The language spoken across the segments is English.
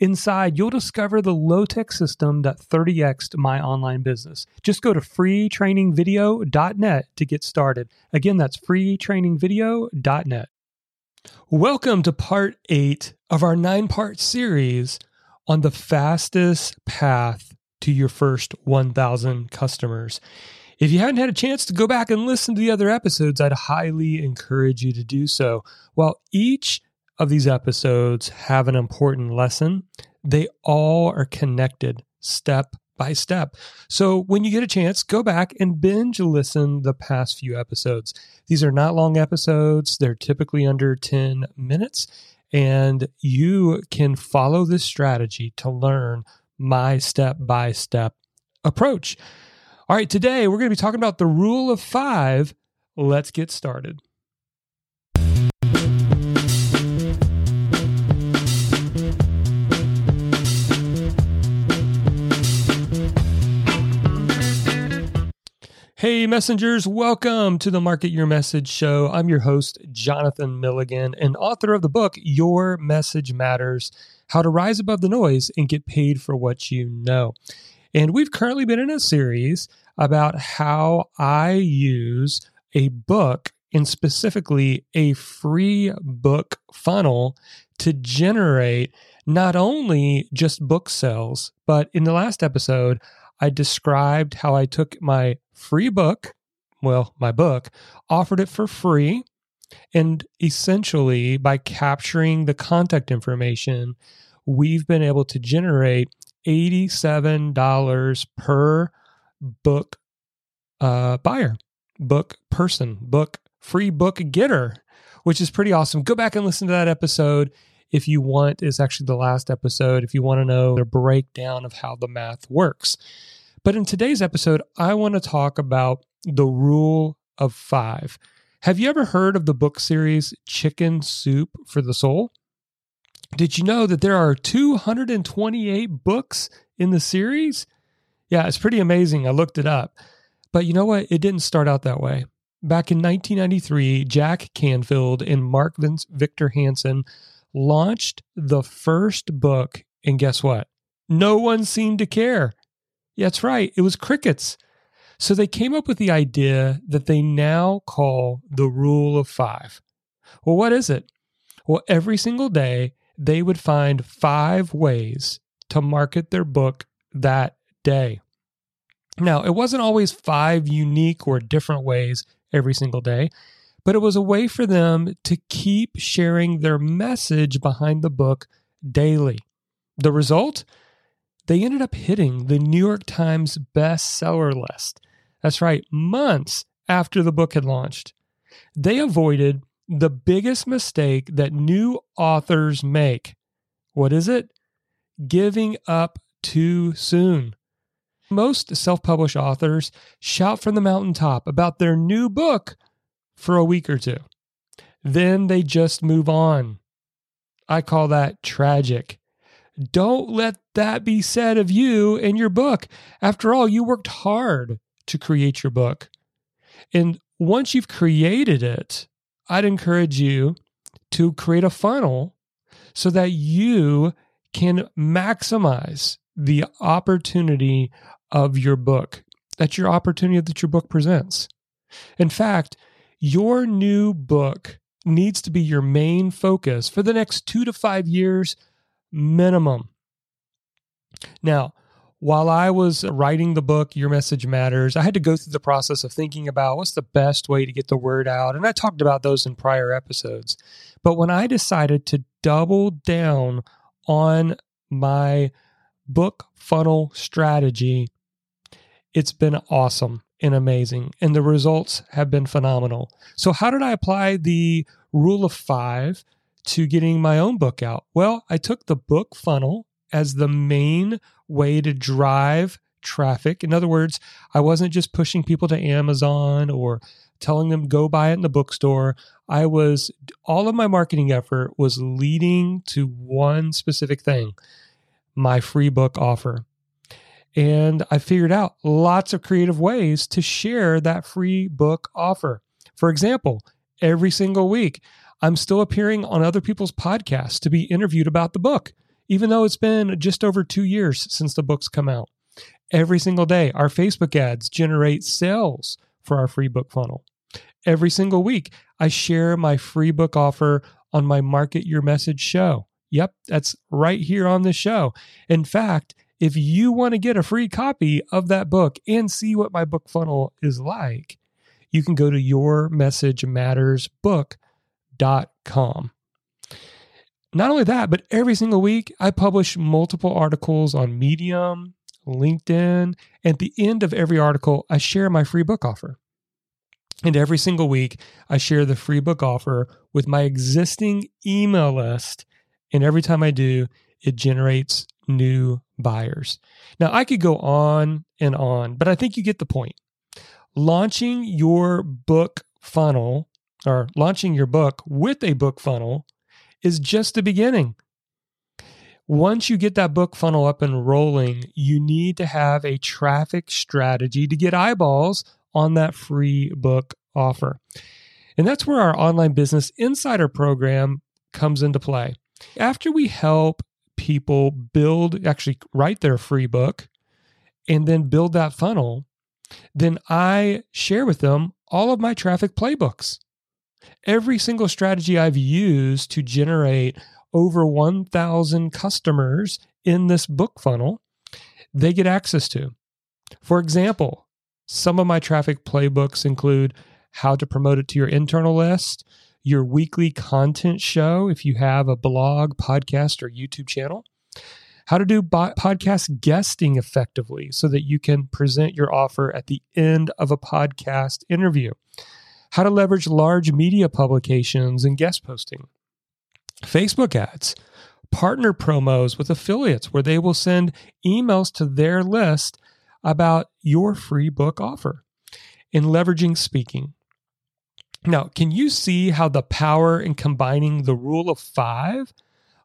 Inside, you'll discover the low tech system that 30xed my online business. Just go to freetrainingvideo.net to get started. Again, that's freetrainingvideo.net. Welcome to part eight of our nine part series on the fastest path to your first 1,000 customers. If you hadn't had a chance to go back and listen to the other episodes, I'd highly encourage you to do so. While each of these episodes have an important lesson. They all are connected step by step. So when you get a chance, go back and binge listen the past few episodes. These are not long episodes, they're typically under 10 minutes, and you can follow this strategy to learn my step by step approach. All right, today we're going to be talking about the rule of five. Let's get started. Hey, messengers, welcome to the Market Your Message show. I'm your host, Jonathan Milligan, and author of the book, Your Message Matters How to Rise Above the Noise and Get Paid for What You Know. And we've currently been in a series about how I use a book and specifically a free book funnel to generate not only just book sales, but in the last episode, I described how I took my free book, well, my book, offered it for free. And essentially, by capturing the contact information, we've been able to generate $87 per book uh, buyer, book person, book free book getter, which is pretty awesome. Go back and listen to that episode if you want. It's actually the last episode if you want to know the breakdown of how the math works. But in today's episode, I want to talk about the rule of five. Have you ever heard of the book series Chicken Soup for the Soul? Did you know that there are 228 books in the series? Yeah, it's pretty amazing. I looked it up. But you know what? It didn't start out that way. Back in 1993, Jack Canfield and Mark Victor Hansen launched the first book, and guess what? No one seemed to care. Yeah, that's right. It was crickets. So they came up with the idea that they now call the rule of five. Well, what is it? Well, every single day, they would find five ways to market their book that day. Now, it wasn't always five unique or different ways every single day, but it was a way for them to keep sharing their message behind the book daily. The result? they ended up hitting the New York Times bestseller list. That's right, months after the book had launched. They avoided the biggest mistake that new authors make. What is it? Giving up too soon. Most self published authors shout from the mountaintop about their new book for a week or two. Then they just move on. I call that tragic. Don't let that be said of you in your book. After all, you worked hard to create your book. And once you've created it, I'd encourage you to create a funnel so that you can maximize the opportunity of your book. That's your opportunity that your book presents. In fact, your new book needs to be your main focus for the next two to five years minimum. Now, while I was writing the book, Your Message Matters, I had to go through the process of thinking about what's the best way to get the word out. And I talked about those in prior episodes. But when I decided to double down on my book funnel strategy, it's been awesome and amazing. And the results have been phenomenal. So, how did I apply the rule of five to getting my own book out? Well, I took the book funnel as the main way to drive traffic. In other words, I wasn't just pushing people to Amazon or telling them go buy it in the bookstore. I was all of my marketing effort was leading to one specific thing, my free book offer. And I figured out lots of creative ways to share that free book offer. For example, every single week, I'm still appearing on other people's podcasts to be interviewed about the book, even though it's been just over two years since the book's come out. Every single day, our Facebook ads generate sales for our free book funnel. Every single week, I share my free book offer on my Market Your Message show. Yep, that's right here on the show. In fact, if you want to get a free copy of that book and see what my book funnel is like, you can go to yourmessagemattersbook.com. Not only that, but every single week I publish multiple articles on Medium, LinkedIn. At the end of every article, I share my free book offer. And every single week, I share the free book offer with my existing email list. And every time I do, it generates new buyers. Now, I could go on and on, but I think you get the point. Launching your book funnel or launching your book with a book funnel is just the beginning. Once you get that book funnel up and rolling, you need to have a traffic strategy to get eyeballs on that free book offer. And that's where our online business insider program comes into play. After we help people build, actually write their free book and then build that funnel, then I share with them all of my traffic playbooks. Every single strategy I've used to generate over 1,000 customers in this book funnel, they get access to. For example, some of my traffic playbooks include how to promote it to your internal list, your weekly content show if you have a blog, podcast, or YouTube channel, how to do bo- podcast guesting effectively so that you can present your offer at the end of a podcast interview, how to leverage large media publications and guest posting, Facebook ads, partner promos with affiliates where they will send emails to their list about your free book offer, in leveraging speaking, now, can you see how the power in combining the rule of five,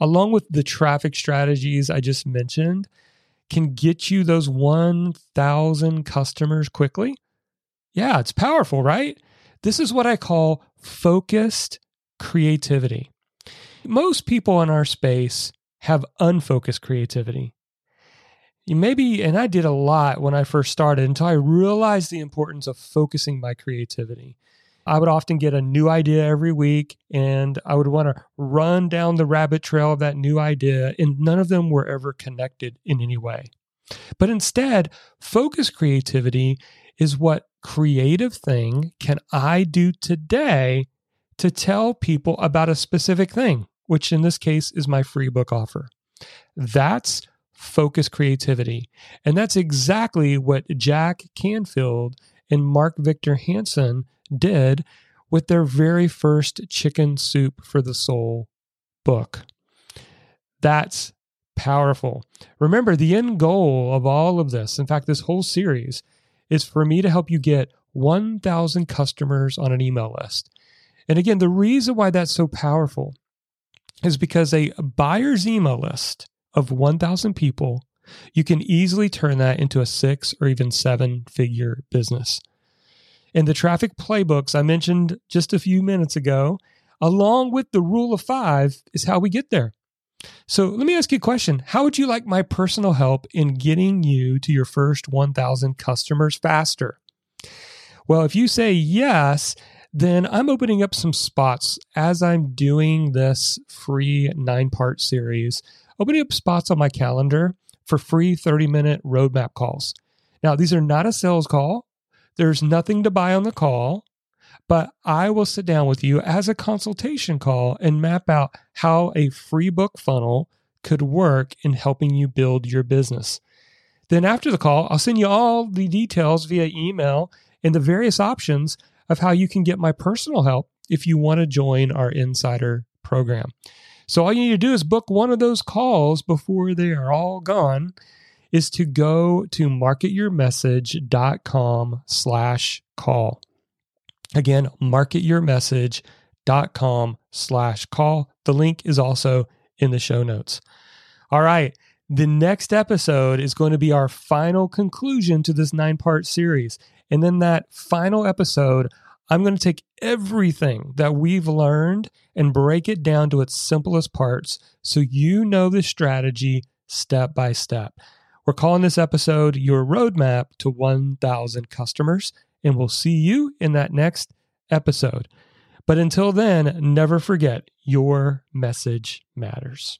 along with the traffic strategies I just mentioned, can get you those 1,000 customers quickly? Yeah, it's powerful, right? This is what I call focused creativity. Most people in our space have unfocused creativity. Maybe, and I did a lot when I first started until I realized the importance of focusing my creativity. I would often get a new idea every week and I would want to run down the rabbit trail of that new idea, and none of them were ever connected in any way. But instead, focus creativity is what creative thing can I do today to tell people about a specific thing, which in this case is my free book offer. That's focus creativity. And that's exactly what Jack Canfield and Mark Victor Hansen did with their very first Chicken Soup for the Soul book. That's powerful. Remember, the end goal of all of this, in fact, this whole series, is for me to help you get 1,000 customers on an email list. And again, the reason why that's so powerful is because a buyer's email list of 1,000 people, you can easily turn that into a six or even seven figure business. And the traffic playbooks I mentioned just a few minutes ago, along with the rule of five, is how we get there. So let me ask you a question. How would you like my personal help in getting you to your first 1,000 customers faster? Well, if you say yes, then I'm opening up some spots as I'm doing this free nine part series, opening up spots on my calendar for free 30 minute roadmap calls. Now, these are not a sales call. There's nothing to buy on the call, but I will sit down with you as a consultation call and map out how a free book funnel could work in helping you build your business. Then, after the call, I'll send you all the details via email and the various options of how you can get my personal help if you want to join our insider program. So all you need to do is book one of those calls before they are all gone is to go to marketyourmessage.com slash call. Again, marketyourmessage.com slash call. The link is also in the show notes. All right. The next episode is going to be our final conclusion to this nine part series. And then that final episode, I'm going to take everything that we've learned and break it down to its simplest parts so you know the strategy step by step. We're calling this episode Your Roadmap to 1,000 Customers, and we'll see you in that next episode. But until then, never forget your message matters.